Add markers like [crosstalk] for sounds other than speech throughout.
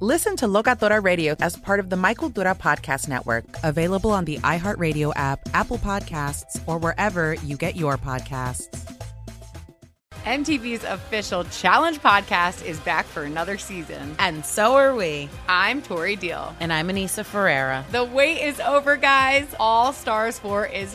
Listen to Locatora Radio as part of the My Cultura Podcast Network, available on the iHeartRadio app, Apple Podcasts, or wherever you get your podcasts. MTV's official Challenge podcast is back for another season. And so are we. I'm Tori Deal. And I'm Aneesa Ferreira. The wait is over, guys. All Stars 4 is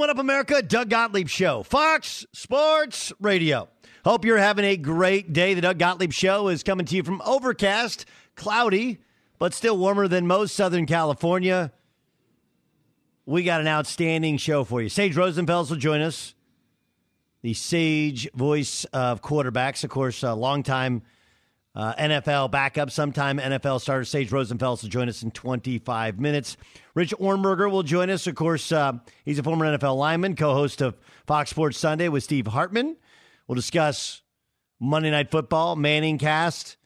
What up, America? Doug Gottlieb Show, Fox Sports Radio. Hope you're having a great day. The Doug Gottlieb Show is coming to you from overcast, cloudy, but still warmer than most Southern California. We got an outstanding show for you. Sage Rosenfels will join us, the sage voice of quarterbacks, of course, a longtime uh, NFL backup, sometime NFL starter Sage Rosenfels will join us in 25 minutes. Rich Ohrnberger will join us. Of course, uh, he's a former NFL lineman, co host of Fox Sports Sunday with Steve Hartman. We'll discuss Monday Night Football, Manning cast.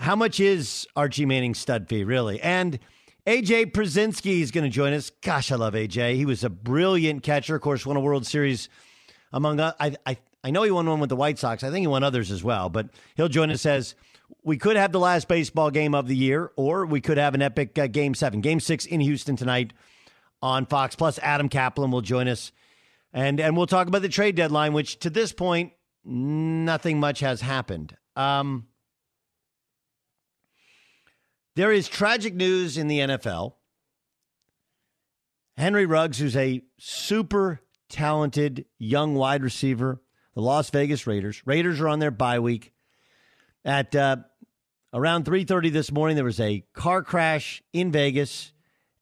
How much is Archie Manning's stud fee, really? And AJ Pierzynski is going to join us. Gosh, I love AJ. He was a brilliant catcher. Of course, won a World Series among I, I I know he won one with the White Sox. I think he won others as well, but he'll join us as we could have the last baseball game of the year, or we could have an epic uh, game seven, game six in Houston tonight on Fox. Plus, Adam Kaplan will join us, and and we'll talk about the trade deadline, which to this point, nothing much has happened. Um, there is tragic news in the NFL. Henry Ruggs, who's a super talented young wide receiver the Las Vegas Raiders. Raiders are on their bye week. At uh, around 3:30 this morning, there was a car crash in Vegas,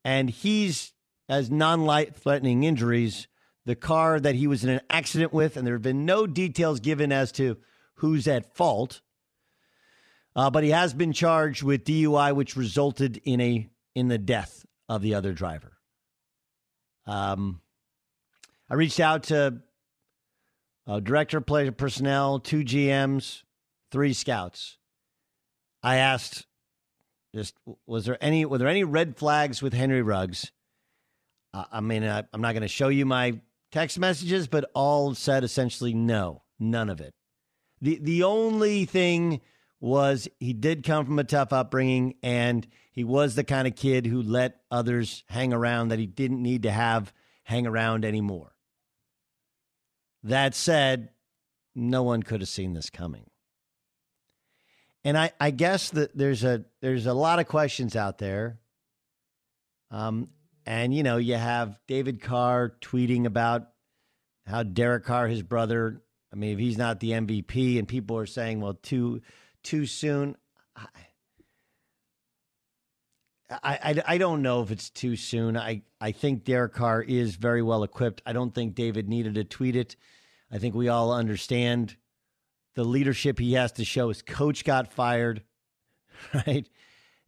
and he's has non-life-threatening injuries. The car that he was in an accident with, and there have been no details given as to who's at fault. Uh, but he has been charged with DUI, which resulted in a in the death of the other driver. Um, I reached out to uh, director of player personnel, two GMs, three scouts. I asked, just was there any were there any red flags with Henry Ruggs? Uh, I mean, I, I'm not going to show you my text messages, but all said essentially no, none of it. The the only thing was he did come from a tough upbringing and he was the kind of kid who let others hang around that he didn't need to have hang around anymore. That said, no one could have seen this coming. And I, I guess that there's a there's a lot of questions out there. Um, and you know, you have David Carr tweeting about how Derek Carr, his brother, I mean, if he's not the MVP, and people are saying, well, too too soon. I, I, I don't know if it's too soon. I, I think Derek Carr is very well equipped. I don't think David needed to tweet it. I think we all understand the leadership he has to show. His coach got fired, [laughs] right?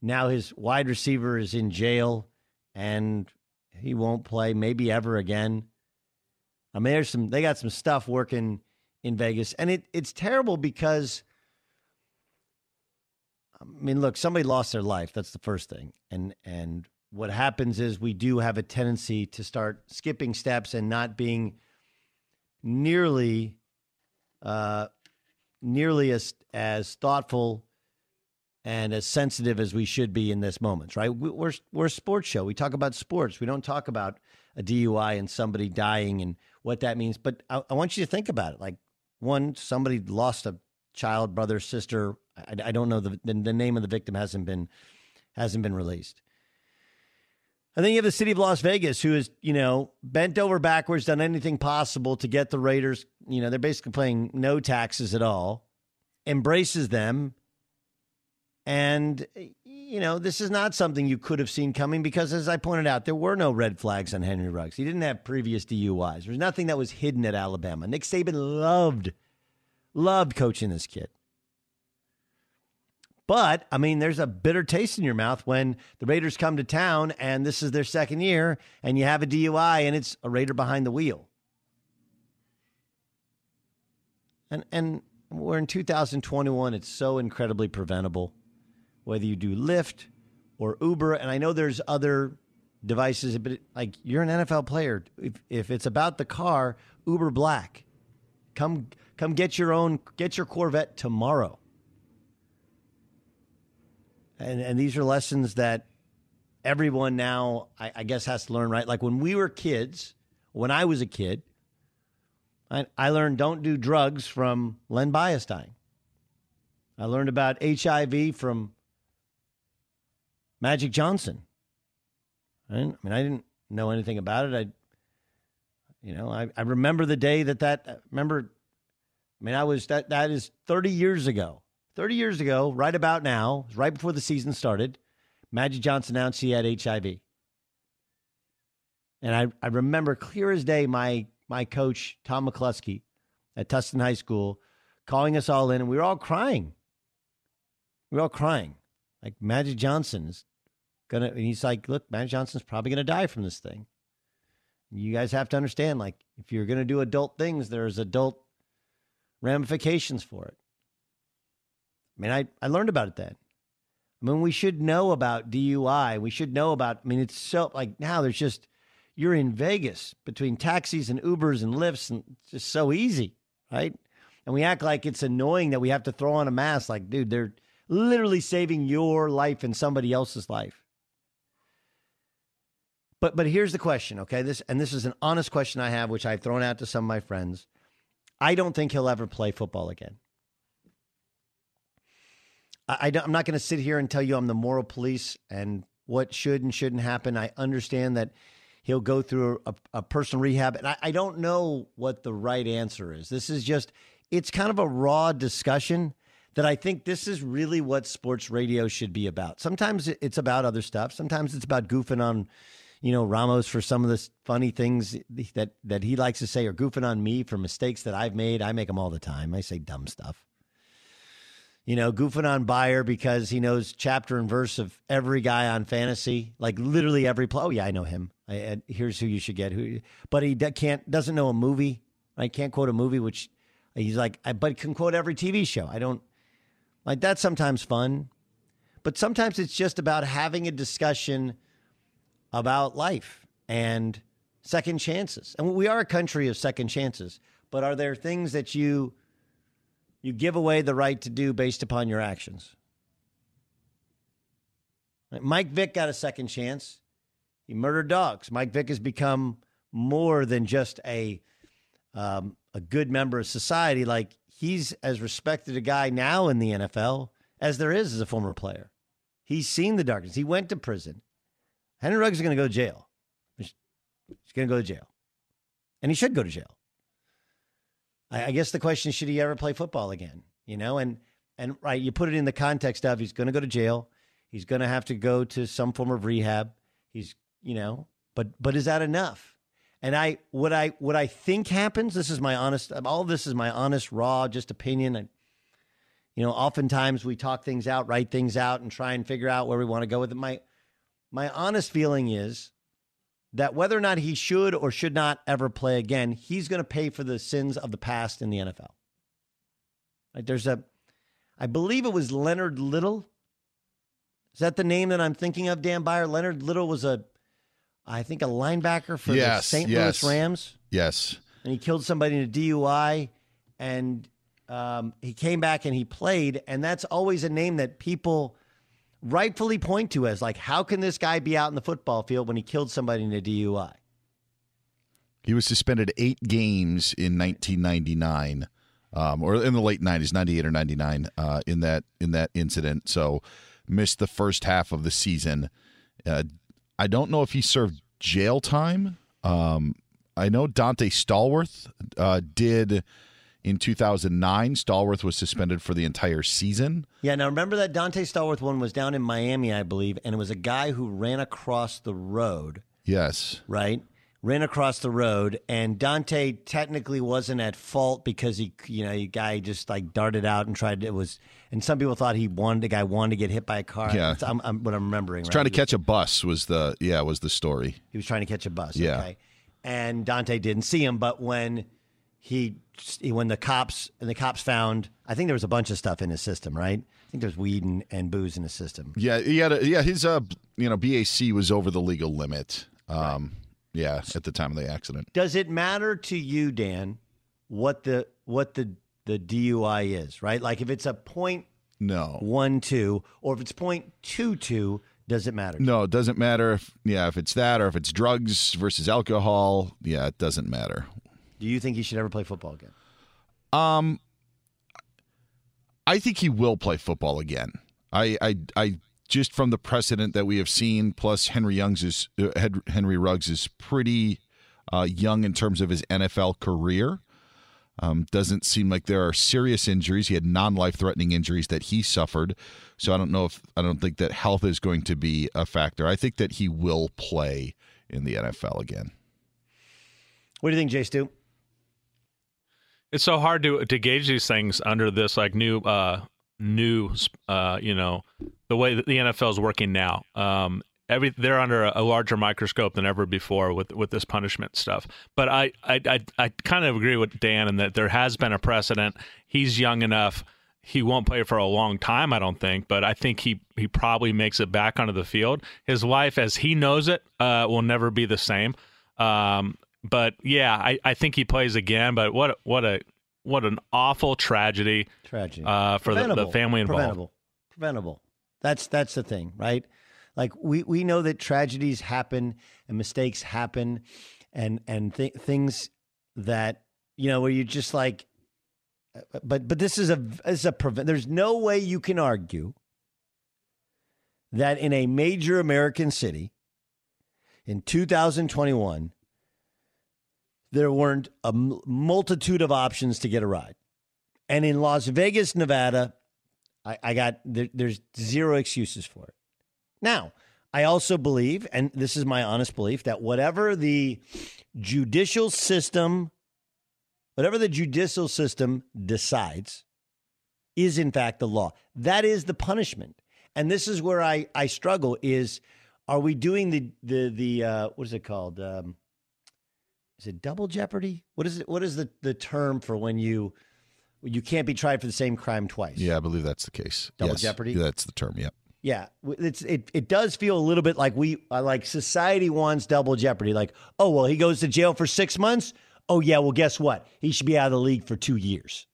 Now his wide receiver is in jail and he won't play maybe ever again. I mean, there's some they got some stuff working in Vegas, and it it's terrible because I mean, look, somebody lost their life. That's the first thing, and and what happens is we do have a tendency to start skipping steps and not being nearly uh, nearly as as thoughtful and as sensitive as we should be in this moment, right? We're we're a sports show. We talk about sports. We don't talk about a DUI and somebody dying and what that means. But I, I want you to think about it. Like one, somebody lost a child, brother, sister. I, I don't know the, the the name of the victim hasn't been hasn't been released. And then you have the city of Las Vegas, who is, you know, bent over backwards, done anything possible to get the Raiders. You know, they're basically paying no taxes at all, embraces them. And, you know, this is not something you could have seen coming because, as I pointed out, there were no red flags on Henry Ruggs. He didn't have previous DUIs. There's nothing that was hidden at Alabama. Nick Saban loved, loved coaching this kid. But I mean, there's a bitter taste in your mouth when the Raiders come to town and this is their second year and you have a DUI and it's a Raider behind the wheel. And and we're in 2021. It's so incredibly preventable, whether you do Lyft or Uber. And I know there's other devices, but like you're an NFL player. If if it's about the car, Uber Black, come come get your own get your Corvette tomorrow. And and these are lessons that everyone now, I, I guess, has to learn. Right, like when we were kids, when I was a kid, I, I learned don't do drugs from Len Biastein. I learned about HIV from Magic Johnson. I, I mean, I didn't know anything about it. I, you know, I, I remember the day that that remember. I mean, I was that that is thirty years ago. 30 years ago, right about now, right before the season started, Magic Johnson announced he had HIV. And I, I remember clear as day my my coach, Tom McCluskey at Tustin High School, calling us all in, and we were all crying. We were all crying. Like Magic Johnson's gonna and he's like, look, Magic Johnson's probably gonna die from this thing. You guys have to understand, like, if you're gonna do adult things, there's adult ramifications for it. I mean, I, I learned about it then. I mean, we should know about DUI. We should know about, I mean, it's so like now there's just, you're in Vegas between taxis and Ubers and Lyfts, and it's just so easy, right? And we act like it's annoying that we have to throw on a mask. Like, dude, they're literally saving your life and somebody else's life. But but here's the question, okay? This and this is an honest question I have, which I've thrown out to some of my friends. I don't think he'll ever play football again. I, am not going to sit here and tell you I'm the moral police and what should and shouldn't happen. I understand that he'll go through a, a personal rehab, and I, I don't know what the right answer is. This is just, it's kind of a raw discussion that I think this is really what sports radio should be about. Sometimes it's about other stuff. Sometimes it's about goofing on, you know, Ramos for some of the funny things that that he likes to say, or goofing on me for mistakes that I've made. I make them all the time. I say dumb stuff you know, goofing on Beyer because he knows chapter and verse of every guy on fantasy, like literally every play. Oh yeah, I know him. I, I, here's who you should get. Who, but he can't doesn't know a movie. I can't quote a movie, which he's like, I, but can quote every TV show. I don't like that's sometimes fun. but sometimes it's just about having a discussion about life and second chances. And we are a country of second chances, but are there things that you you give away the right to do based upon your actions? Mike Vick got a second chance. He murdered dogs. Mike Vick has become more than just a um, a good member of society. Like he's as respected a guy now in the NFL as there is as a former player. He's seen the darkness. He went to prison. Henry Ruggs is going to go to jail. He's going to go to jail, and he should go to jail. I, I guess the question: is, Should he ever play football again? You know, and and right, you put it in the context of he's going to go to jail. He's going to have to go to some form of rehab. He's, you know, but but is that enough? And I what I what I think happens. This is my honest. All this is my honest, raw, just opinion. I, you know, oftentimes we talk things out, write things out, and try and figure out where we want to go with it. My my honest feeling is that whether or not he should or should not ever play again, he's going to pay for the sins of the past in the NFL. Like there's a, I believe it was Leonard Little. Is that the name that I'm thinking of, Dan Beyer? Leonard Little was a, I think, a linebacker for yes, the St. yes. Louis Rams. Yes. And he killed somebody in a DUI, and um, he came back and he played. And that's always a name that people rightfully point to as like, how can this guy be out in the football field when he killed somebody in a DUI? He was suspended eight games in 1999, um, or in the late 90s, 98 or 99, uh, in that in that incident. So missed the first half of the season. Uh, I don't know if he served jail time. Um, I know Donte Stallworth uh, did in 2009. Stallworth was suspended for the entire season. Yeah, now remember that Donte Stallworth one was down in Miami, I believe, and it was a guy who ran across the road. Yes. Right? Ran across the road, and Donte technically wasn't at fault because he, you know, the guy just like darted out and tried. It was, and some people thought he wanted the guy wanted to get hit by a car. Yeah, That's I'm, I'm, what I'm remembering. Right? Trying to He was- catch a bus was the yeah was the story. He was trying to catch a bus. Yeah. Okay. And Donte didn't see him, but when he when the cops and the cops found, I think there was a bunch of stuff in his system, right? I think there's weed and, and booze in his system. Yeah, he had a, yeah his uh you know BAC was over the legal limit. Um, yeah, at the time of the accident. Does it matter to you, Dan, what the what the the DUI is, right? Like if it's a point No, one two or if it's point two two, does it matter? no, it doesn't matter if yeah if it's that or if it's drugs versus alcohol. Yeah, it doesn't matter. Do you think he should ever play football again? Um, I think he will play football again. I, I, I just from the precedent that we have seen, plus Henry Young's is uh, Henry Ruggs is pretty uh, young in terms of his NFL career. Um, doesn't seem like there are serious injuries. He had non-life threatening injuries that he suffered, so I don't know if I don't think that health is going to be a factor. I think that he will play in the NFL again. What do you think, Jay Stu? It's so hard to to gauge these things under this like new uh new uh you know the way that the NFL is working now. Um every they're under a, a larger microscope than ever before with with this punishment stuff. But I I I, I kind of agree with Dan in that there has been a precedent. He's young enough. He won't play for a long time, I don't think, but I think he he probably makes it back onto the field. His life, as he knows it, uh, will never be the same. Um, but yeah, I, I think he plays again. But what what a what an awful tragedy Tragedy uh, for the, the family involved. Preventable. Preventable. That's that's the thing, right? Like we we know that tragedies happen and mistakes happen, and and th- things that you know where you're just like, uh, but but this is a this is a prevent. There's no way you can argue that in a major American city in 2021 there weren't a multitude of options to get a ride. And in Las Vegas, Nevada, I, I got there, there's zero excuses for it. Now, I also believe, and this is my honest belief, that whatever the judicial system, whatever the judicial system decides, is in fact the law. That is the punishment. And this is where I, I struggle is are we doing the the the uh, what is it called? Um, is it double jeopardy? What is it? What is the, the term for when you you can't be tried for the same crime twice? Yeah, I believe that's the case. Double Yes, jeopardy? That's the term. Yep. Yeah, it's it. It does feel a little bit like we uh, like society wants double jeopardy. Like, oh well, he goes to jail for six months. Oh yeah, well guess what? He should be out of the league for two years.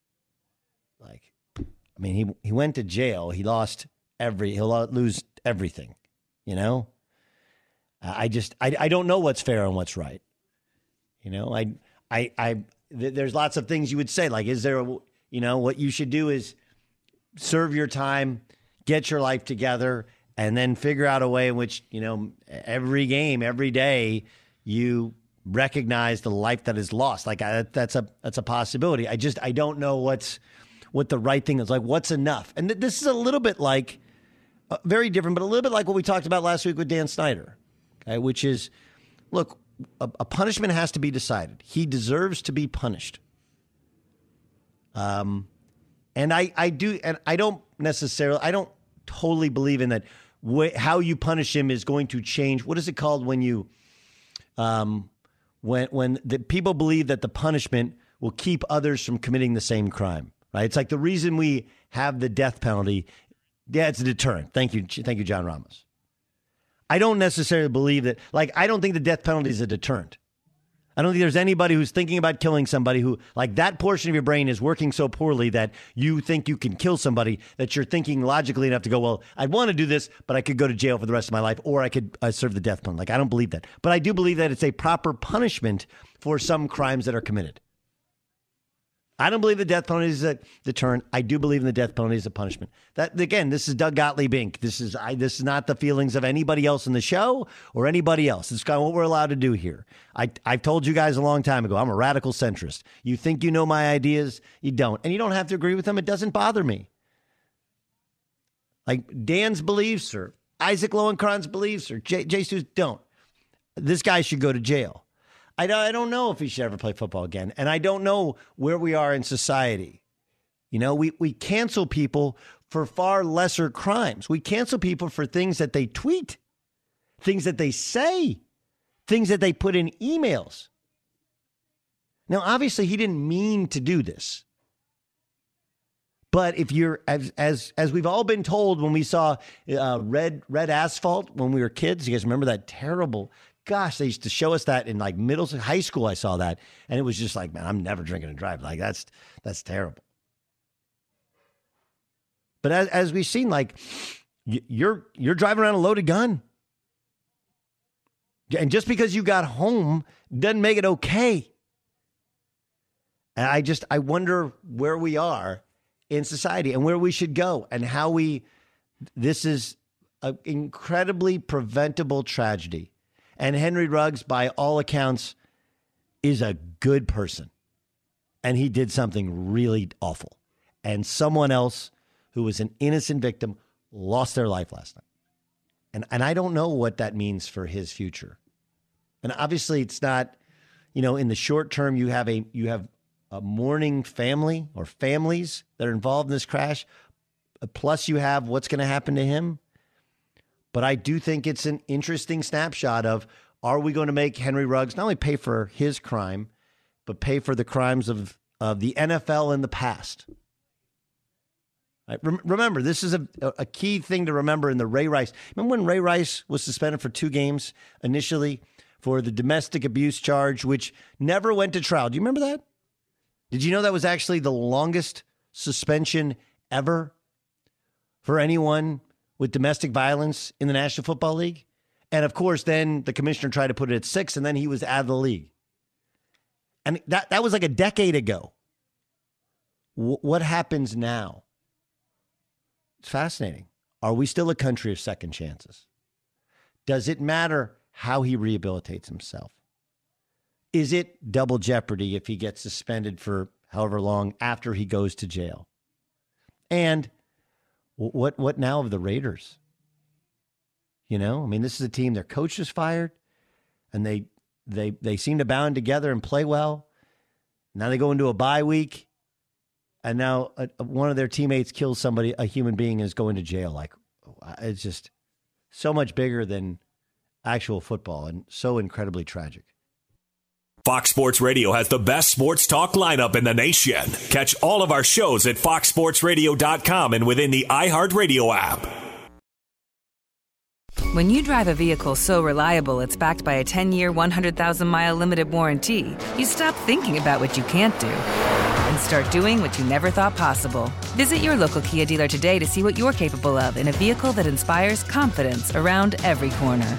Like, I mean, he he went to jail. He lost every. He'll lose everything. You know. I just I I don't know what's fair and what's right. You know, I I I th- there's lots of things you would say. Like, is there a you know what you should do is serve your time get your life together, and then figure out a way in which, you know, every game, every day, you recognize the life that is lost. Like I, that's a that's a possibility. I just I don't know what's what the right thing is. Like what's enough? And th- this is a little bit like uh, very different, but a little bit like what we talked about last week with Dan Snyder, okay, which is look, a, a punishment has to be decided. He deserves to be punished. Um, and I I do and I don't necessarily I don't totally believe in that. Wh- how you punish him is going to change. What is it called when you, um, when when the people believe that the punishment will keep others from committing the same crime? Right. It's like the reason we have the death penalty. Yeah, it's a deterrent. Thank you, thank you, John Ramos. I don't necessarily believe that. Like, I don't think the death penalty is a deterrent. I don't think there's anybody who's thinking about killing somebody who, like, that portion of your brain is working so poorly that you think you can kill somebody that you're thinking logically enough to go, well, I'd want to do this, but I could go to jail for the rest of my life or I could uh, serve the death penalty. Like, I don't believe that. But I do believe that it's a proper punishment for some crimes that are committed. I don't believe the death penalty is a deterrent. I do believe in the death penalty as a punishment. That again, this is Doug Gottlieb Inc. This is I, this is not the feelings of anybody else in the show or anybody else. It's kind of what we're allowed to do here. I I've told you guys a long time ago. I'm a radical centrist. You think you know my ideas, you don't, and you don't have to agree with them. It doesn't bother me. Like Dan's beliefs or Isaac Lowenkron's beliefs or Jay, Stu's don't. This guy should go to jail. I don't, I don't know if he should ever play football again. And I don't know where we are in society. You know, we, we cancel people for far lesser crimes. We cancel people for things that they tweet, things that they say, things that they put in emails. Now, obviously, he didn't mean to do this. But if you're as as as we've all been told when we saw uh, red red asphalt when we were kids, you guys remember that terrible gosh, they used to show us that in like middle high school. I saw that, and it was just like, man, I'm never drinking and driving. Like that's that's terrible. But as as we've seen, like you're you're driving around a loaded gun, and just because you got home doesn't make it okay. And I just I wonder where we are in society and where we should go and how we. This is an incredibly preventable tragedy and Henry Ruggs, by all accounts, is a good person. And he did something really awful. And someone else who was an innocent victim lost their life last night. And, and I don't know what that means for his future. And obviously, it's not, you know, in the short term, you have a you have a mourning family or families that are involved in this crash. Plus, you have what's going to happen to him. But I do think it's an interesting snapshot of are we going to make Henry Ruggs not only pay for his crime, but pay for the crimes of, of the NFL in the past? Right? Remember, this is a, a key thing to remember in the Ray Rice. Remember when Ray Rice was suspended for two games initially for the domestic abuse charge, which never went to trial? Do you remember that? Did you know that was actually the longest suspension ever for anyone with domestic violence in the National Football League. And of course, then the commissioner tried to put it at six, and then he was out of the league. And that, that was like a decade ago. W- what happens now? It's fascinating. Are we still a country of second chances? Does it matter how he rehabilitates himself? Is it double jeopardy if he gets suspended for however long after he goes to jail? And what what now of the Raiders? You know, I mean, this is a team. Their coach is fired, and they they they seem to bound together and play well. Now they go into a bye week, and now a, a, one of their teammates kills somebody, a human being, is going to jail. Like it's just so much bigger than actual football, and so incredibly tragic. Fox Sports Radio has the best sports talk lineup in the nation. Catch all of our shows at foxsportsradio.com and within the iHeartRadio app. When you drive a vehicle so reliable it's backed by a 10 year, 100,000 mile limited warranty, you stop thinking about what you can't do and start doing what you never thought possible. Visit your local Kia dealer today to see what you're capable of in a vehicle that inspires confidence around every corner.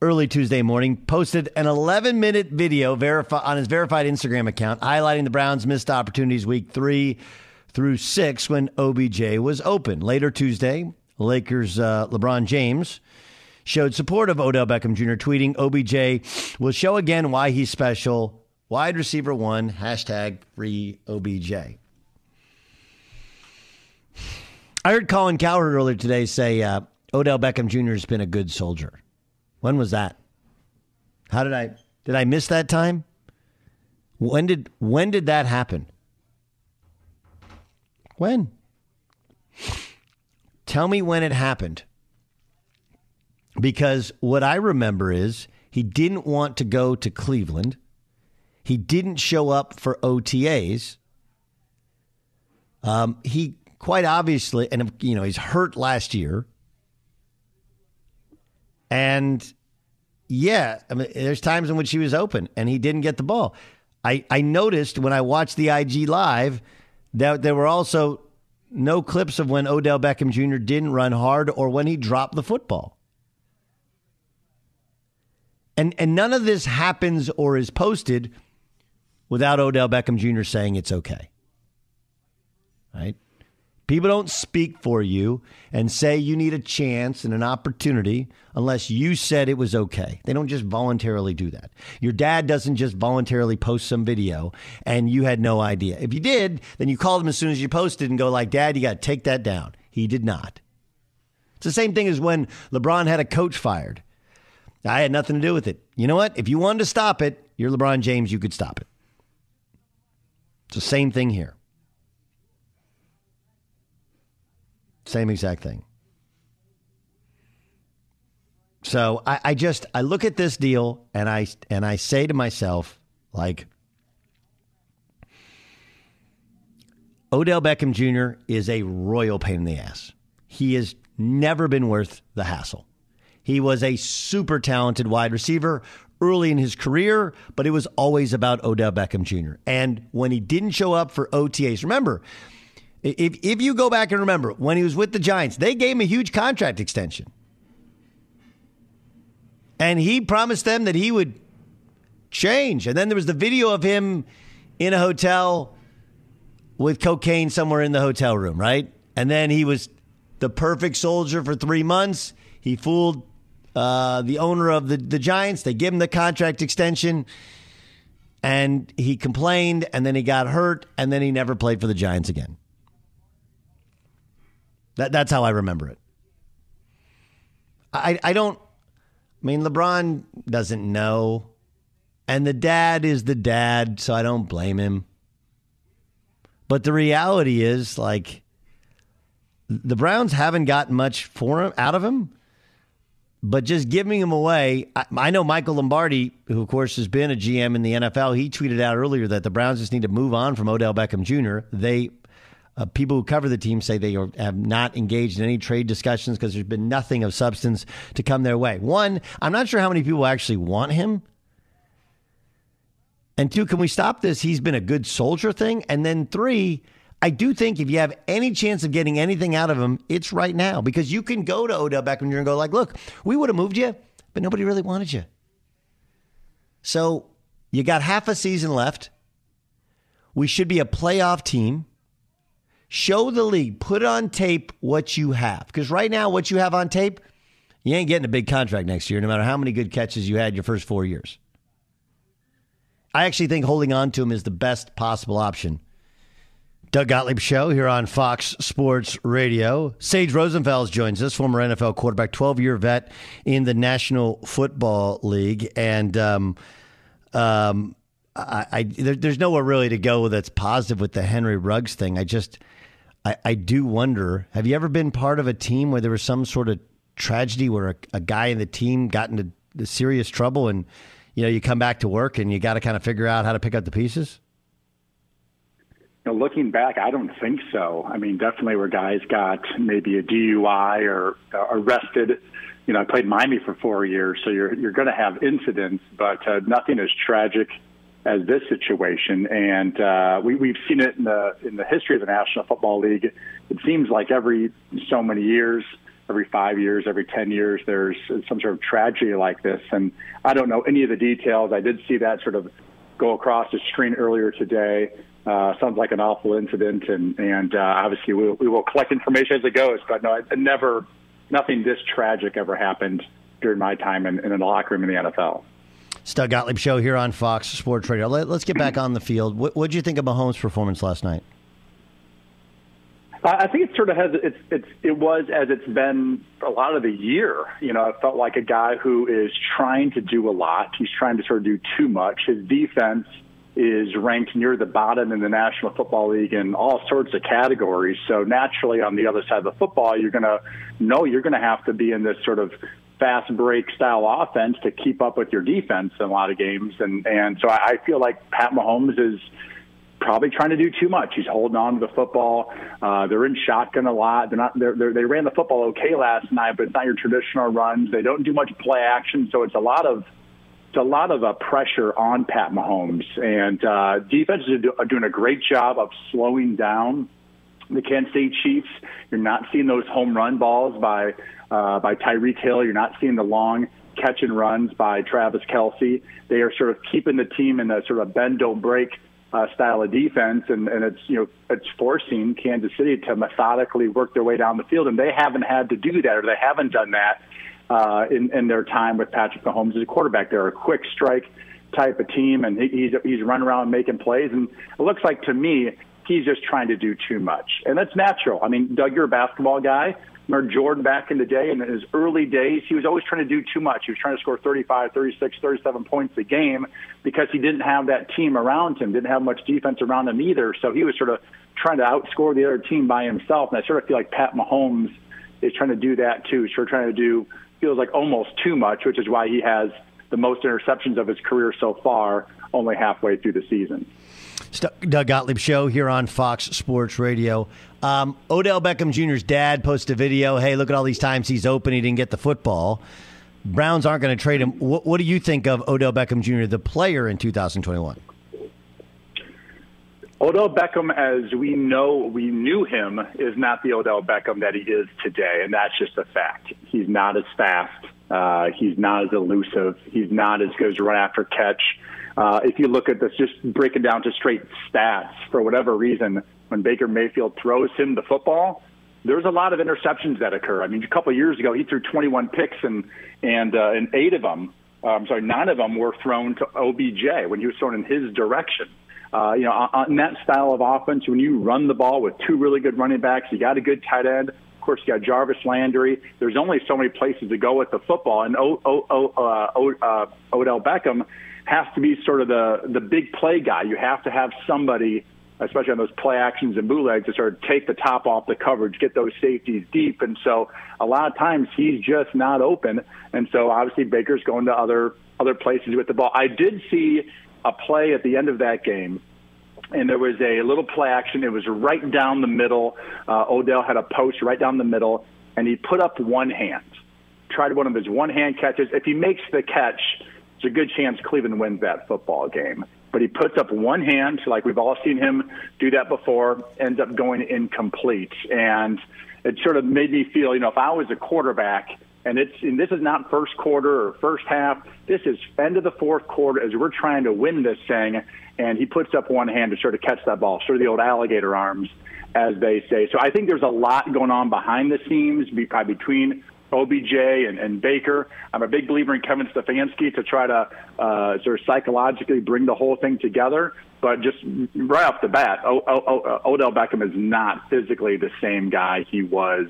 early Tuesday morning, posted an 11 minute video verify- on his verified Instagram account highlighting the Browns' missed opportunities week three through six when OBJ was open. Later Tuesday, Lakers' uh, LeBron James showed support of Odell Beckham Jr., tweeting, OBJ will show again why he's special. Wide receiver one, hashtag free OBJ. I heard Colin Cowherd earlier today say uh, Odell Beckham Jr. has been a good soldier. When was that? How did I did I miss that time? When did when did that happen? When? Tell me when it happened. Because what I remember is he didn't want to go to Cleveland. He didn't show up for OTAs. Um, he quite obviously, and you know, he's hurt last year. And yeah, I mean, there's times in which he was open and he didn't get the ball. I, I noticed when I watched the IG live that there were also no clips of when Odell Beckham Jr. didn't run hard or when he dropped the football. And and none of this happens or is posted without Odell Beckham Jr. saying it's okay. Right? People don't speak for you and say you need a chance and an opportunity unless you said it was okay. They don't just voluntarily do that. Your dad doesn't just voluntarily post some video and you had no idea. If you did, then you called him as soon as you posted and go like, "Dad, you got to take that down." He did not. It's the same thing as when LeBron had a coach fired. I had nothing to do with it. You know what? If you wanted to stop it, you're LeBron James, you could stop it. It's the same thing here. Same exact thing. So I, I just I look at this deal and I and I say to myself, like Odell Beckham Jr. is a royal pain in the ass. He has never been worth the hassle. He was a super talented wide receiver early in his career, but it was always about Odell Beckham Jr. And when he didn't show up for OTAs, remember, if, if you go back and remember, when he was with the Giants, they gave him a huge contract extension. And he promised them that he would change. And then there was the video of him in a hotel with cocaine somewhere in the hotel room, right? And then he was the perfect soldier for three months. He fooled uh, the owner of the, the Giants. They give him the contract extension. And he complained, and then he got hurt, and then he never played for the Giants again. That, that's how I remember it. I, I don't, I mean, LeBron doesn't know. And the dad is the dad, so I don't blame him. But the reality is, like, the Browns haven't gotten much for him out of him. But just giving him away, I, I know Michael Lombardi, who of course has been a GM in the NFL, he tweeted out earlier that the Browns just need to move on from Odell Beckham Jr. They uh, people who cover the team say they are, have not engaged in any trade discussions because there's been nothing of substance to come their way. One, I'm not sure how many people actually want him. And two, can we stop this? He's been a good soldier thing. And then three, I do think if you have any chance of getting anything out of him, it's right now because you can go to Odell Beckham Jr. and go like, look, we would have moved you, but nobody really wanted you. So you got half a season left. We should be a playoff team. Show the league, put on tape what you have. Because right now, what you have on tape, you ain't getting a big contract next year, no matter how many good catches you had your first four years. I actually think holding on to him is the best possible option Doug Gottlieb Show here on Fox Sports Radio. Sage Rosenfels joins us, former NFL quarterback, 12 year vet in the National Football League. And um, um, I, I there, there's nowhere really to go that's positive with the Henry Ruggs thing. I just, I, I do wonder have you ever been part of a team where there was some sort of tragedy where a, a guy in the team got into serious trouble and, you know, you come back to work and you got to kind of figure out how to pick up the pieces? know, looking back, I don't think so. I mean, definitely where guys got maybe a DUI or uh, arrested. You know, I played Miami for four years, so you're you're going to have incidents, but uh, nothing as tragic as this situation. And uh, we we've seen it in the in the history of the National Football League. It seems like every so many years. Every five years, every 10 years, there's some sort of tragedy like this. And I don't know any of the details. I did see that sort of go across the screen earlier today. Uh, sounds like an awful incident, and and uh, obviously we, we will collect information as it goes. But no, it, never, nothing this tragic ever happened during my time in, in a locker room in the NFL. Doug Gottlieb show here on Fox Sports Radio. Let, us get back on the field. What did you think of Mahomes' performance last night? I think it sort of has it's it's it was as it's been a lot of the year. You know, it felt like a guy who is trying to do a lot. He's trying to sort of do too much. His defense is ranked near the bottom in the National Football League in all sorts of categories. So naturally, on the other side of the football, you're going to know you're going to have to be in this sort of fast break style offense to keep up with your defense in a lot of games. And and so I feel like Pat Mahomes is probably trying to do too much. He's holding on to the football. Uh, they're in shotgun a lot. They're not. They're, they're, they ran the football okay last night, but it's not your traditional runs. They don't do much play action, so it's a lot of it's a lot of uh, pressure on Pat Mahomes, and uh, defenses are, do, are doing a great job of slowing down the Kansas City Chiefs. You're not seeing those home run balls by uh, by Tyreek Hill. You're not seeing the long catch and runs by Travis Kelce. They are sort of keeping the team in a sort of bend don't break uh, style of defense, and, and it's you know it's forcing Kansas City to methodically work their way down the field, and they haven't had to do that, or they haven't done that uh, in, in their time with Patrick Mahomes as a quarterback. They're a quick strike type of team, and he's he's running around making plays, and it looks like to me he's just trying to do too much, and that's natural. I mean, Doug, you're a basketball guy. Remember Jordan back in the day, in his early days, he was always trying to do too much. He was trying to score 35, 36, 37 points a game because he didn't have that team around him, didn't have much defense around him either. So he was sort of trying to outscore the other team by himself. And I sort of feel like Pat Mahomes is trying to do that too. Sort of trying to do feels like almost too much, which is why he has the most interceptions of his career so far, only halfway through the season. Doug Gottlieb show here on Fox Sports Radio. Um, Odell Beckham Jr.'s dad posted a video. Hey, look at all these times he's open. He didn't get the football. Browns aren't going to trade him. What, what, do you think of Odell Beckham Jr., the player in 2021? Odell Beckham, as we know, we knew him, is not the Odell Beckham that he is today, and that's just a fact. He's not as fast. Uh, he's not as elusive. He's not as good as run after catch. Uh, if you look at this, just break it down to straight stats, for whatever reason, when Baker Mayfield throws him the football, there's a lot of interceptions that occur. I mean, a couple of years ago, he threw 21 picks, and and uh, and eight of them, uh, I'm sorry, nine of them were thrown to OBJ when he was thrown in his direction. Uh, you know, on that style of offense, when you run the ball with two really good running backs, you got a good tight end. Of course, you got Jarvis Landry. There's only so many places to go with the football, and o- o- o- uh, o- uh, Odell Beckham has to be sort of the the big play guy. You have to have somebody, especially on those play actions and bootlegs, to sort of take the top off the coverage, get those safeties deep. And so a lot of times he's just not open. And so obviously Baker's going to other other places with the ball. I did see a play at the end of that game and there was a little play action. It was right down the middle. Uh, Odell had a post right down the middle, and he put up one hand, tried one of his one hand catches. If he makes the catch, there's a good chance Cleveland wins that football game. But he puts up one hand, like we've all seen him do that before, ends up going incomplete. And it sort of made me feel, you know, if I was a quarterback, and it's and this is not first quarter or first half, this is end of the fourth quarter as we're trying to win this thing, and he puts up one hand to sort of catch that ball, sort of the old alligator arms, as they say. So I think there's a lot going on behind the scenes be, between OBJ and, and Baker. I'm a big believer in Kevin Stefanski to try to uh, sort of psychologically bring the whole thing together. But just right off the bat, o- o- o- Odell Beckham is not physically the same guy he was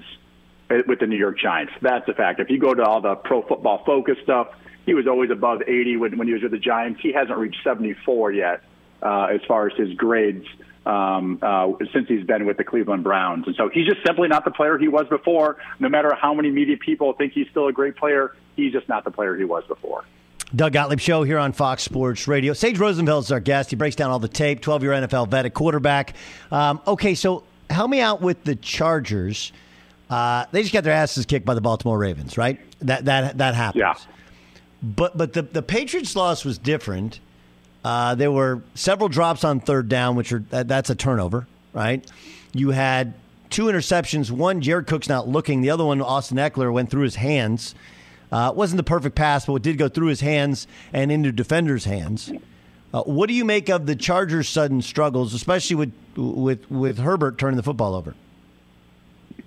with the New York Giants. That's a fact. If you go to all the pro football focus stuff, he was always above 80 when, when he was with the Giants. He hasn't reached 74 yet uh, as far as his grades um, uh, since he's been with the Cleveland Browns. And so he's just simply not the player he was before. No matter how many media people think he's still a great player, he's just not the player he was before. Doug Gottlieb Show here on Fox Sports Radio. Sage Rosenfels is our guest. He breaks down all the tape, 12 year NFL vet at quarterback. Um, okay, so help me out with the Chargers. Uh, they just got their asses kicked by the Baltimore Ravens, right? That that that happens. Yeah. But but the the Patriots loss was different. Uh, there were several drops on third down, which are that, that's a turnover, right? You had two interceptions. One, Jared Cook's not looking. The other one, Austin Ekeler, went through his hands. Uh, wasn't the perfect pass, but it did go through his hands and into defenders' hands. Uh, what do you make of the Chargers' sudden struggles, especially with with with Herbert turning the football over?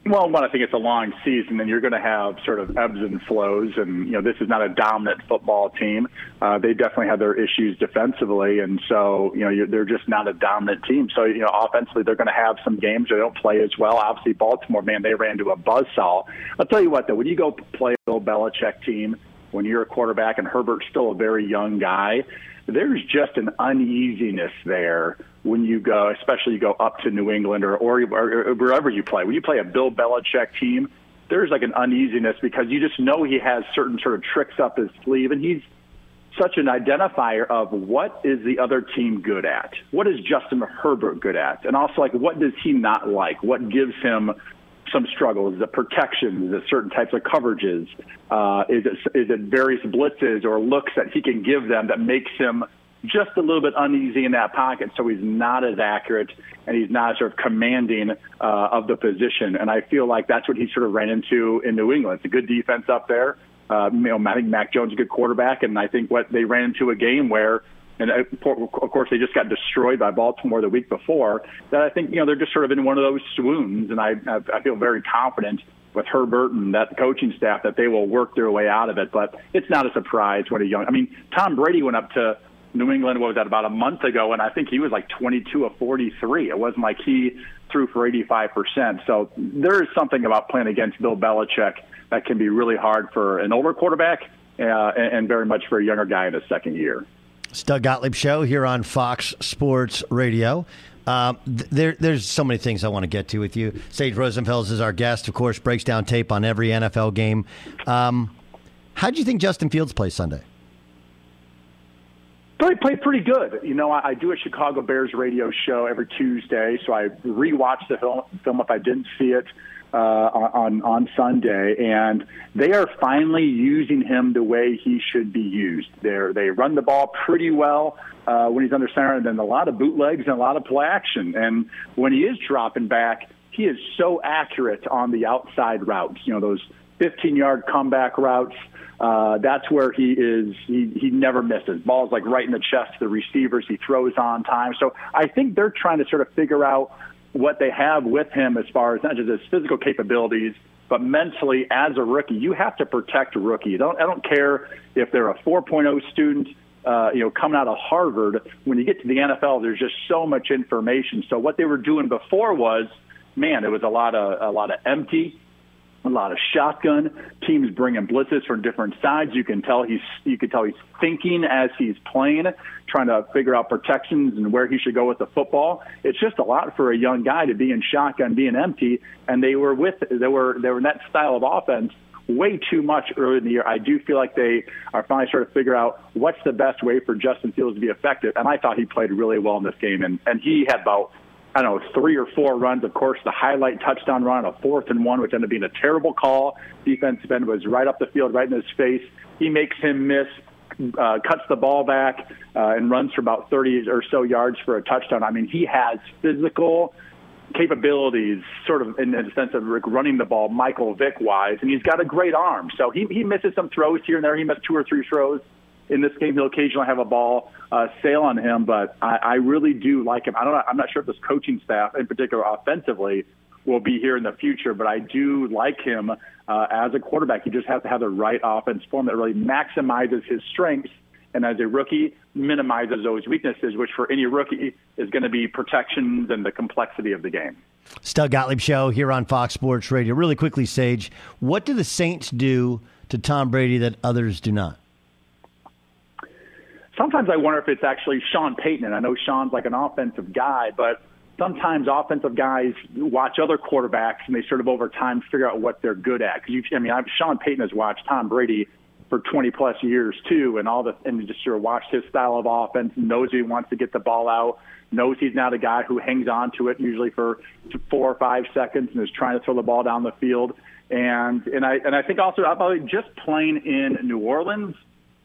Well, one, I think it's a long season, and you're going to have sort of ebbs and flows. And you know, this is not a dominant football team. Uh, they definitely have their issues defensively, and so you know, you're, they're just not a dominant team. So you know, offensively, they're going to have some games they don't play as well. Obviously, Baltimore, man, they ran to a buzzsaw. I'll tell you what, though, when you go play a Bill Belichick team, when you're a quarterback and Herbert's still a very young guy, there's just an uneasiness there when you go, especially you go up to New England or, or, or wherever you play. When you play a Bill Belichick team, there's like an uneasiness because you just know he has certain sort of tricks up his sleeve, and he's such an identifier of what is the other team good at, what is Justin Herbert good at, and also like what does he not like, what gives him some struggles? Is it protection? Certain types of coverages? Uh, is it is it various blitzes or looks that he can give them that makes him just a little bit uneasy in that pocket, so he's not as accurate and he's not sort of commanding uh, of the position. And I feel like that's what he sort of ran into in New England. It's a good defense up there. Uh, you know, I think Mac Jones is a good quarterback, and I think what they ran into a game where and uh, of course they just got destroyed by Baltimore the week before. That I think you know they're just sort of in one of those swoons, and I I feel very confident with Herbert and that coaching staff that they will work their way out of it. But it's not a surprise when a young. I mean, Tom Brady went up to New England. What was that about a month ago? And I think he was like 22 of 43. It wasn't like he threw for 85 percent. So there is something about playing against Bill Belichick that can be really hard for an older quarterback uh, and, and very much for a younger guy in his second year. It's Doug Gottlieb Show here on Fox Sports Radio. Uh, there, there's so many things I want to get to with you. Sage Rosenfels is our guest, of course, breaks down tape on every NFL game. Um, how do you think Justin Fields plays Sunday? He played pretty good. You know, I, I do a Chicago Bears radio show every Tuesday, so I rewatch the film, film if I didn't see it uh, on on Sunday, and they are finally using him the way he should be used. They they run the ball pretty well uh, when he's under center, and then a lot of bootlegs and a lot of play action. And when he is dropping back, he is so accurate on the outside routes. You know those 15 yard comeback routes. Uh, that's where he is. He, he never misses. Ball's like right in the chest of the receivers. He throws on time. So I think they're trying to sort of figure out what they have with him as far as not just his physical capabilities, but mentally as a rookie, you have to protect a rookie. don't, I don't care if they're a 4.0 student, uh, you know, coming out of Harvard. When you get to the NFL, there's just so much information. So what they were doing before was, man, it was a lot of a lot of empty a lot of shotgun teams bringing blitzes from different sides. You can tell he's you can tell he's thinking as he's playing, trying to figure out protections and where he should go with the football. It's just a lot for a young guy to be in shotgun, being empty, and they were with they were they were in that style of offense way too much early in the year. I do feel like they are finally starting to figure out what's the best way for Justin Fields to be effective. And I thought he played really well in this game, and and he had about I don't know, three or four runs. Of course, the highlight touchdown run, a fourth and one, which ended up being a terrible call. Defensive end was right up the field, right in his face. He makes him miss, uh, cuts the ball back, uh, and runs for about 30 or so yards for a touchdown. I mean, he has physical capabilities, sort of in the sense of running the ball, Michael Vick wise, and he's got a great arm. So he, he misses some throws here and there. He missed two or three throws in this game. He'll occasionally have a ball uh, sail on him, but I, I really do like him. I don't. I'm not sure if this coaching staff, in particular, offensively, will be here in the future, but I do like him uh, as a quarterback. He just has to have the right offense form that really maximizes his strengths. And as a rookie, minimizes those weaknesses, which for any rookie is going to be protections and the complexity of the game. Doug Gottlieb Show here on Fox Sports Radio. Really quickly, Sage, what do the Saints do to Tom Brady that others do not? Sometimes I wonder if it's actually Sean Payton. And I know Sean's like an offensive guy, but sometimes offensive guys watch other quarterbacks and they sort of over time figure out what they're good at. Because I mean, I've, Sean Payton has watched Tom Brady for 20 plus years too, and all the and just sort of watched his style of offense, knows he wants to get the ball out, knows he's not a guy who hangs on to it usually for four or five seconds and is trying to throw the ball down the field. And and I and I think also about just playing in New Orleans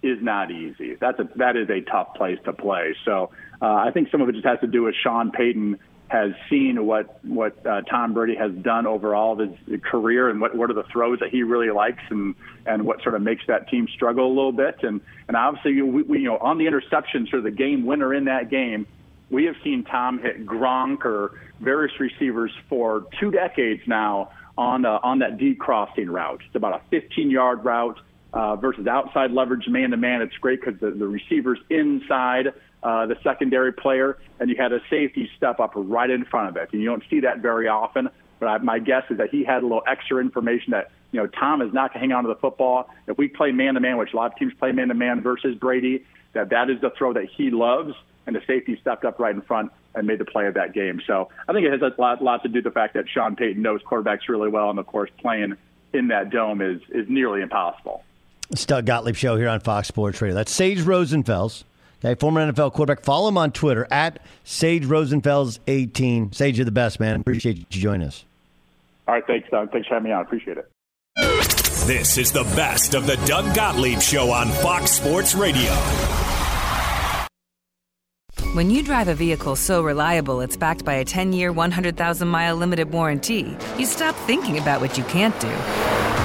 is not easy. That's a that is a tough place to play. So uh, I think some of it just has to do with Sean Payton has seen what what uh, Tom Brady has done overall of his career and what what are the throws that he really likes and and what sort of makes that team struggle a little bit and and obviously we, we you know on the interception sort of the game winner in that game we have seen Tom hit Gronk or various receivers for two decades now on uh, on that deep crossing route. It's about a 15 yard route uh, versus outside leverage man to man. It's great because the, the receiver's inside uh, the secondary player, and you had a safety step up right in front of it. And you don't see that very often. But I, my guess is that he had a little extra information that you know Tom is not going to hang on to the football. If we play man to man, which a lot of teams play man to man versus Brady, that that is the throw that he loves, and the safety stepped up right in front and made the play of that game. So I think it has a lot, lot to do with the fact that Sean Payton knows quarterbacks really well, and of course playing in that dome is is nearly impossible. It's Doug Gottlieb Show here on Fox Sports Radio. That's Sage Rosenfels, okay, former NFL quarterback. Follow him on Twitter at Sage Rosenfels18. Sage, you're the best, man. Appreciate you joining us. All right, thanks, Doug. Thanks for having me on. Appreciate it. This is the best of the Doug Gottlieb Show on Fox Sports Radio. When you drive a vehicle so reliable it's backed by a 10 year, 100,000 mile limited warranty, you stop thinking about what you can't do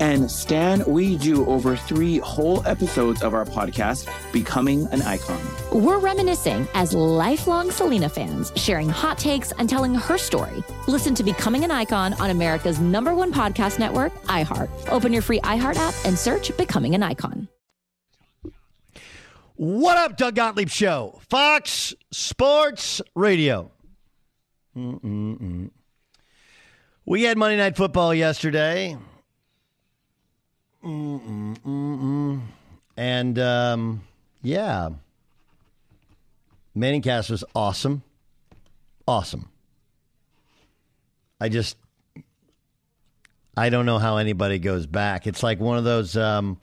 And Stan, we do over three whole episodes of our podcast, Becoming an Icon. We're reminiscing as lifelong Selena fans, sharing hot takes and telling her story. Listen to Becoming an Icon on America's number one podcast network, iHeart. Open your free iHeart app and search Becoming an Icon. What up, Doug Gottlieb Show? Fox Sports Radio. Mm-mm-mm. We had Monday Night Football yesterday. Mm-mm-mm-mm. And um, yeah, Manningcast was awesome. Awesome. I just, I don't know how anybody goes back. It's like one of those. Um,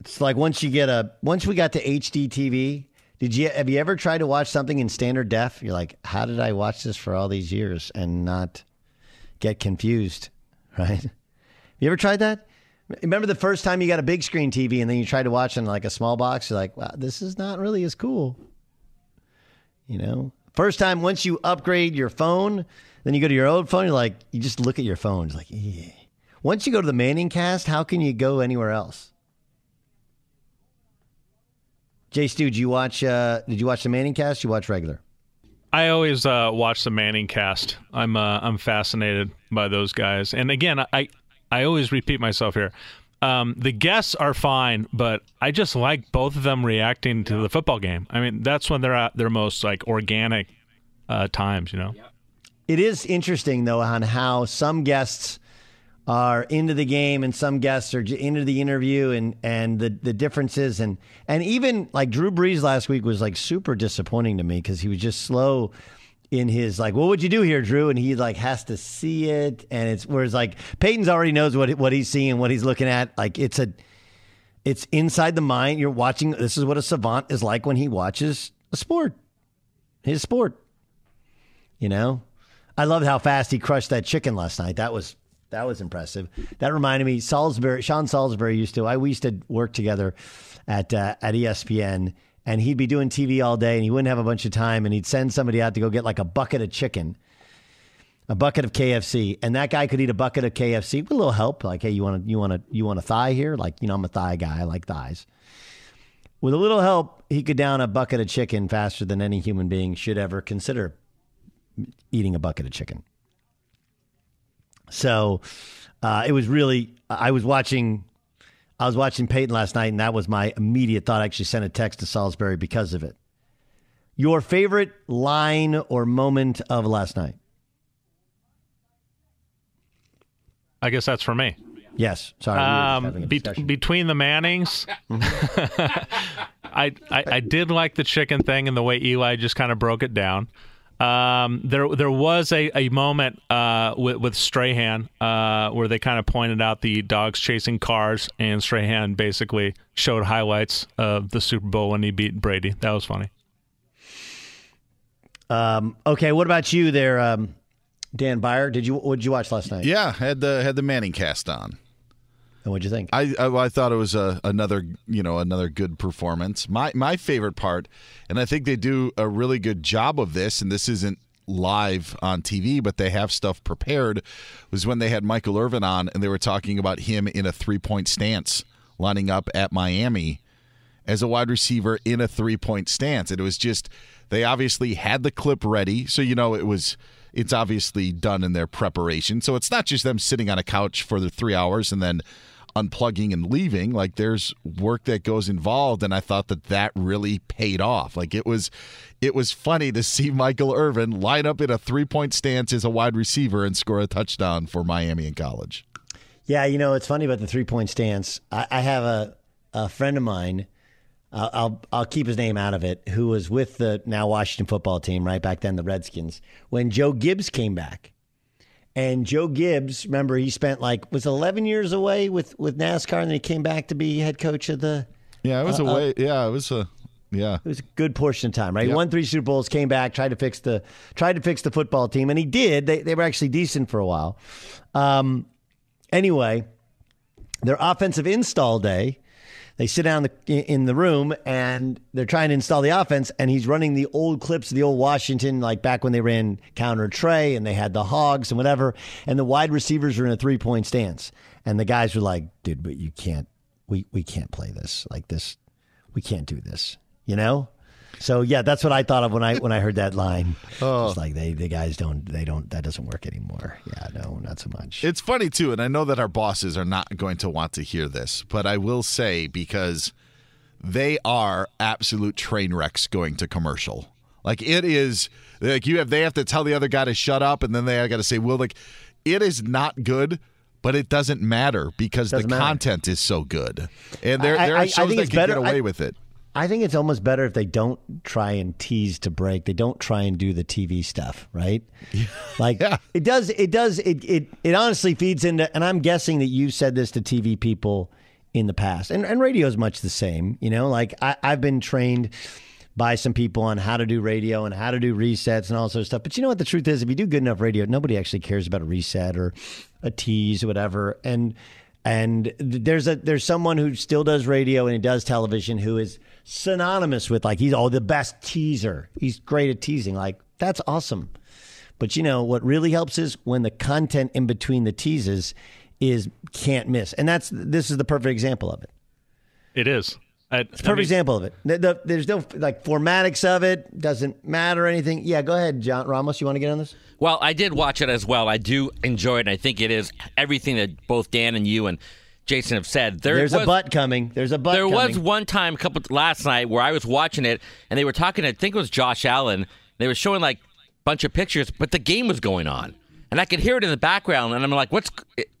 it's like once you get a once we got to HD TV. Did you have you ever tried to watch something in standard def? You're like, how did I watch this for all these years and not get confused? [laughs] Right? Have you ever tried that? Remember the first time you got a big screen TV and then you tried to watch in like a small box? You're like, wow, this is not really as cool. You know, first time once you upgrade your phone, then you go to your old phone. You're like, you just look at your phone. It's like, yeah. Once you go to the Manning Cast, how can you go anywhere else? Jay Stu, did you watch? Uh, did you watch the Manning Cast? You watch regular? I always uh, watch the Manning Cast. I'm uh, I'm fascinated by those guys. And again, I I always repeat myself here. Um, the guests are fine, but I just like both of them reacting to the football game. I mean, that's when they're at their most like organic uh, times, you know. it is interesting though on how some guests are into the game and some guests are into the interview and and the the differences and and even like Drew Brees last week was like super disappointing to me because he was just slow in his like what would you do here Drew? And he like has to see it. And it's whereas like Peyton's already knows what what he's seeing what he's looking at. Like it's a it's inside the mind. You're watching this is what a savant is like when he watches a sport his sport you know? I loved how fast he crushed that chicken last night. That was that was impressive. That reminded me, Salisbury, Sean Salisbury used to. I we used to work together at uh, at ESPN, and he'd be doing TV all day, and he wouldn't have a bunch of time, and he'd send somebody out to go get like a bucket of chicken, a bucket of KFC, and that guy could eat a bucket of KFC with a little help. Like, hey, you want to you want to you want a thigh here? Like, you know, I'm a thigh guy. I like thighs. With a little help, he could down a bucket of chicken faster than any human being should ever consider eating a bucket of chicken. So uh, it was really. I was watching. I was watching Peyton last night, and that was my immediate thought. I actually sent a text to Salisbury because of it. Your favorite line or moment of last night? I guess that's for me. Yes. Sorry. we were just having Um, be- between the Mannings, [laughs] I, I I did like the chicken thing and the way Eli just kind of broke it down. Um, there there was a, a moment uh, with with Strahan uh, where they kind of pointed out the dogs chasing cars, and Strahan basically showed highlights of the Super Bowl when he beat Brady. That was funny. Um, okay. What about you, there, um, Dan Beyer? Did you what did you watch last night? Yeah, had the had the Manning cast on. And what'd you think? I I, I thought it was a, another you know another good performance. My my favorite part, and I think they do a really good job of this. And this isn't live on TV, but they have stuff prepared. Was when they had Michael Irvin on, and they were talking about him in a three point stance, lining up at Miami as a wide receiver in a three point stance. And it was just they obviously had the clip ready, so you know it was it's obviously done in their preparation. So it's not just them sitting on a couch for the three hours and then unplugging and leaving like there's work that goes involved and i thought that that really paid off like it was it was funny to see [laughs] michael irvin line up in a three point stance as a wide receiver and score a touchdown for miami in college Yeah, you know, it's funny about the three point stance. I, I have a, a friend of mine, I'll I'll keep his name out of it, who was with the now Washington football team, right back then, the Redskins, when Joe Gibbs came back. And Joe Gibbs, remember, he spent like was 11 years away with with NASCAR, and then he came back to be head coach of the. yeah it was uh, a uh, yeah it was a yeah it was a good portion of time, right? He won three Super Bowls, came back, tried to fix the tried to fix the football team, and he did. They they were actually decent for a while. Um, anyway, their offensive install day. They sit down the, in the room and they're trying to install the offense, and he's running the old clips of the old Washington, like back when they ran counter Trey and they had the hogs and whatever. And the wide receivers are in a three point stance, and the guys were like, "Dude, but you can't. We we can't play this like this. We can't do this." You know. So yeah, that's what I thought of when I when I heard that line. [laughs] Oh. It's like they the guys don't they don't that doesn't work anymore. Yeah, no, not so much. It's funny too, and I know that our bosses are not going to want to hear this, but I will say because they are absolute train wrecks going to commercial. Like it is like you have they have to tell the other guy to shut up and then they got to say, "Well, like it is not good." But it doesn't matter because Doesn't the matter. content is so good, and there, I- there I- I are shows think that can better- get away I- with it. I think it's almost better if they don't try and tease to break. They don't try and do the TV stuff, right? [laughs] Like it does. It does. It it it honestly feeds into. And I'm guessing that you said this to TV people in the past, and and radio is much the same. You know, like I, I've been trained by some people on how to do radio and how to do resets and all sorts of stuff. But you know what? The truth is, if you do good enough radio, nobody actually cares about a reset or a tease or whatever. And and there's a there's someone who still does radio and he does television who is synonymous with like he's oh the best teaser. He's great at teasing. Like that's awesome. But you know what really helps is when the content in between the teases is can't miss. And that's this is the perfect example of it. It is. I, It's a perfect example of it. The- the- there's no like formatics of it. Doesn't matter anything. Yeah, go ahead, John Ramos. You want to get on this? Well, I did watch it as well. I do enjoy it. And I think it is everything that both Dan and you and Jason have said. There There's was, a butt coming. There's a butt. Coming. There was one time, a couple last night, where I was watching it, and they were talking. I think it was Josh Allen. They were showing like bunch of pictures, but the game was going on, and I could hear it in the background, and I'm like, what's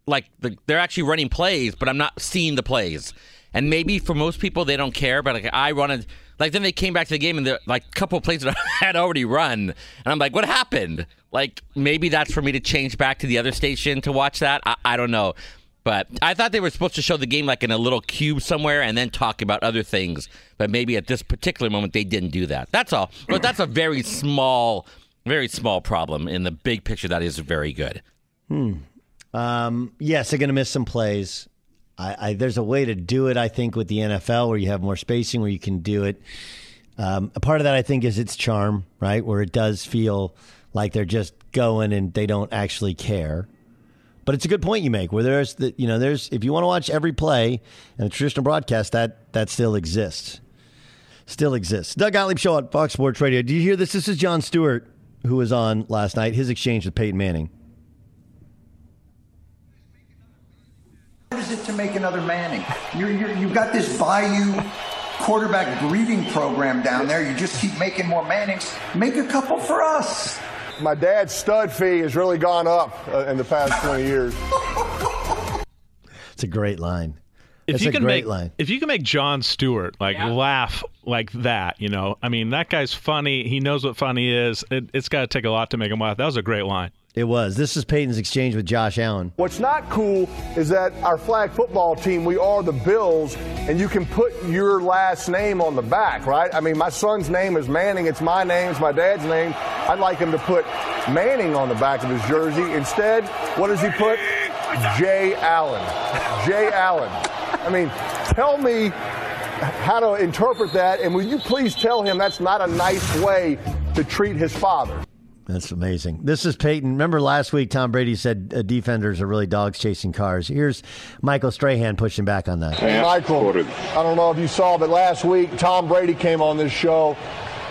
like? The, they're actually running plays, but I'm not seeing the plays. And maybe for most people they don't care, but like I wanted. Like then they came back to the game and the like a couple of plays that I [laughs] had already run, and I'm like, what happened? Like maybe that's for me to change back to the other station to watch that. I, I don't know. But I thought they were supposed to show the game like in a little cube somewhere and then talk about other things. But maybe at this particular moment they didn't do that. That's all. But that's a very small, very small problem. In the big picture, that is very good. Hmm. Um, yes, they're going to miss some plays. I, I, there's a way to do it, I think, with the NFL where you have more spacing, where you can do it. Um, a part of that, I think, is its charm, right? Where it does feel like they're just going and they don't actually care. But it's a good point you make. Where there's the, you know, there's if you want to watch every play in a traditional broadcast, that that still exists, still exists. Doug Gottlieb show on Fox Sports Radio. Do you hear this? This is Jon Stewart who was on last night. His exchange with Peyton Manning. What is it to make another Manning? You're, you're, you've got this Bayou quarterback breeding program down there. You just keep making more Mannings. Make a couple for us. My dad's stud fee has really gone up uh, in the past 20 years. It's a great line. If It's you a can great make line. if you can make Jon Stewart like laugh like that, you know, I mean that guy's funny. He knows what funny is. It, it's got to take a lot to make him laugh. That was a great line. It was. This is Peyton's exchange with Josh Allen. What's not cool is that our flag football team, we are the Bills, and you can put your last name on the back, right? I mean, my son's name is Manning. It's my name. It's my dad's name. I'd like him to put Manning on the back of his jersey. Instead, what does he put? Jay Allen. Jay Allen. I mean, tell me how to interpret that, and will you please tell him that's not a nice way to treat his father? That's amazing. This is Peyton. Remember last week, Tom Brady said uh, defenders are really dogs chasing cars. Here's Michael Strahan pushing back on that. Hey, Michael, I don't know if you saw, but last week Tom Brady came on this show.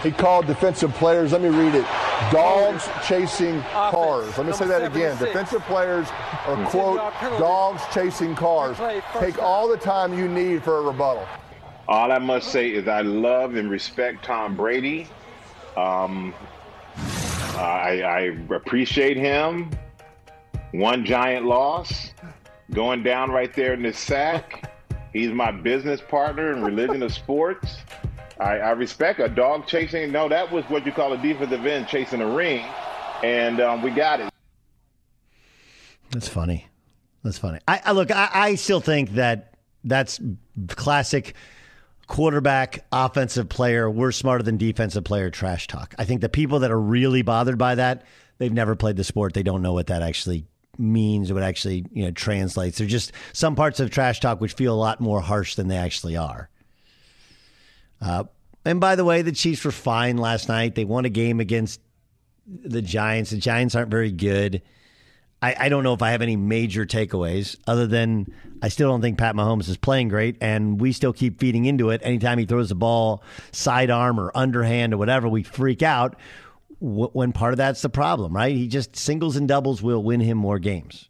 He called defensive players, let me read it, dogs chasing cars. Let me say that again. Defensive players are, quote, dogs chasing cars. Take all the time you need for a rebuttal. All I must say is I love and respect Tom Brady. Um, I, I appreciate him. One giant loss, going down right there in the sack. He's my business partner in religion of sports. I, I respect a dog chasing. No, that was what you call a defensive end chasing a ring, and um, we got it. That's funny. That's funny. I, I look. I, I still think that that's classic quarterback, offensive player. We're smarter than defensive player. Trash talk. I think the people that are really bothered by that, they've never played the sport. They don't know what that actually means. What actually you know translates. They're just some parts of trash talk which feel a lot more harsh than they actually are. Uh, and by the way, the Chiefs were fine last night. They won a game against the Giants. The Giants aren't very good. I, I don't know if I have any major takeaways other than I still don't think Pat Mahomes is playing great, and we still keep feeding into it. Anytime he throws the ball sidearm or underhand or whatever, we freak out. When part of that's the problem, right? He just singles and doubles will win him more games.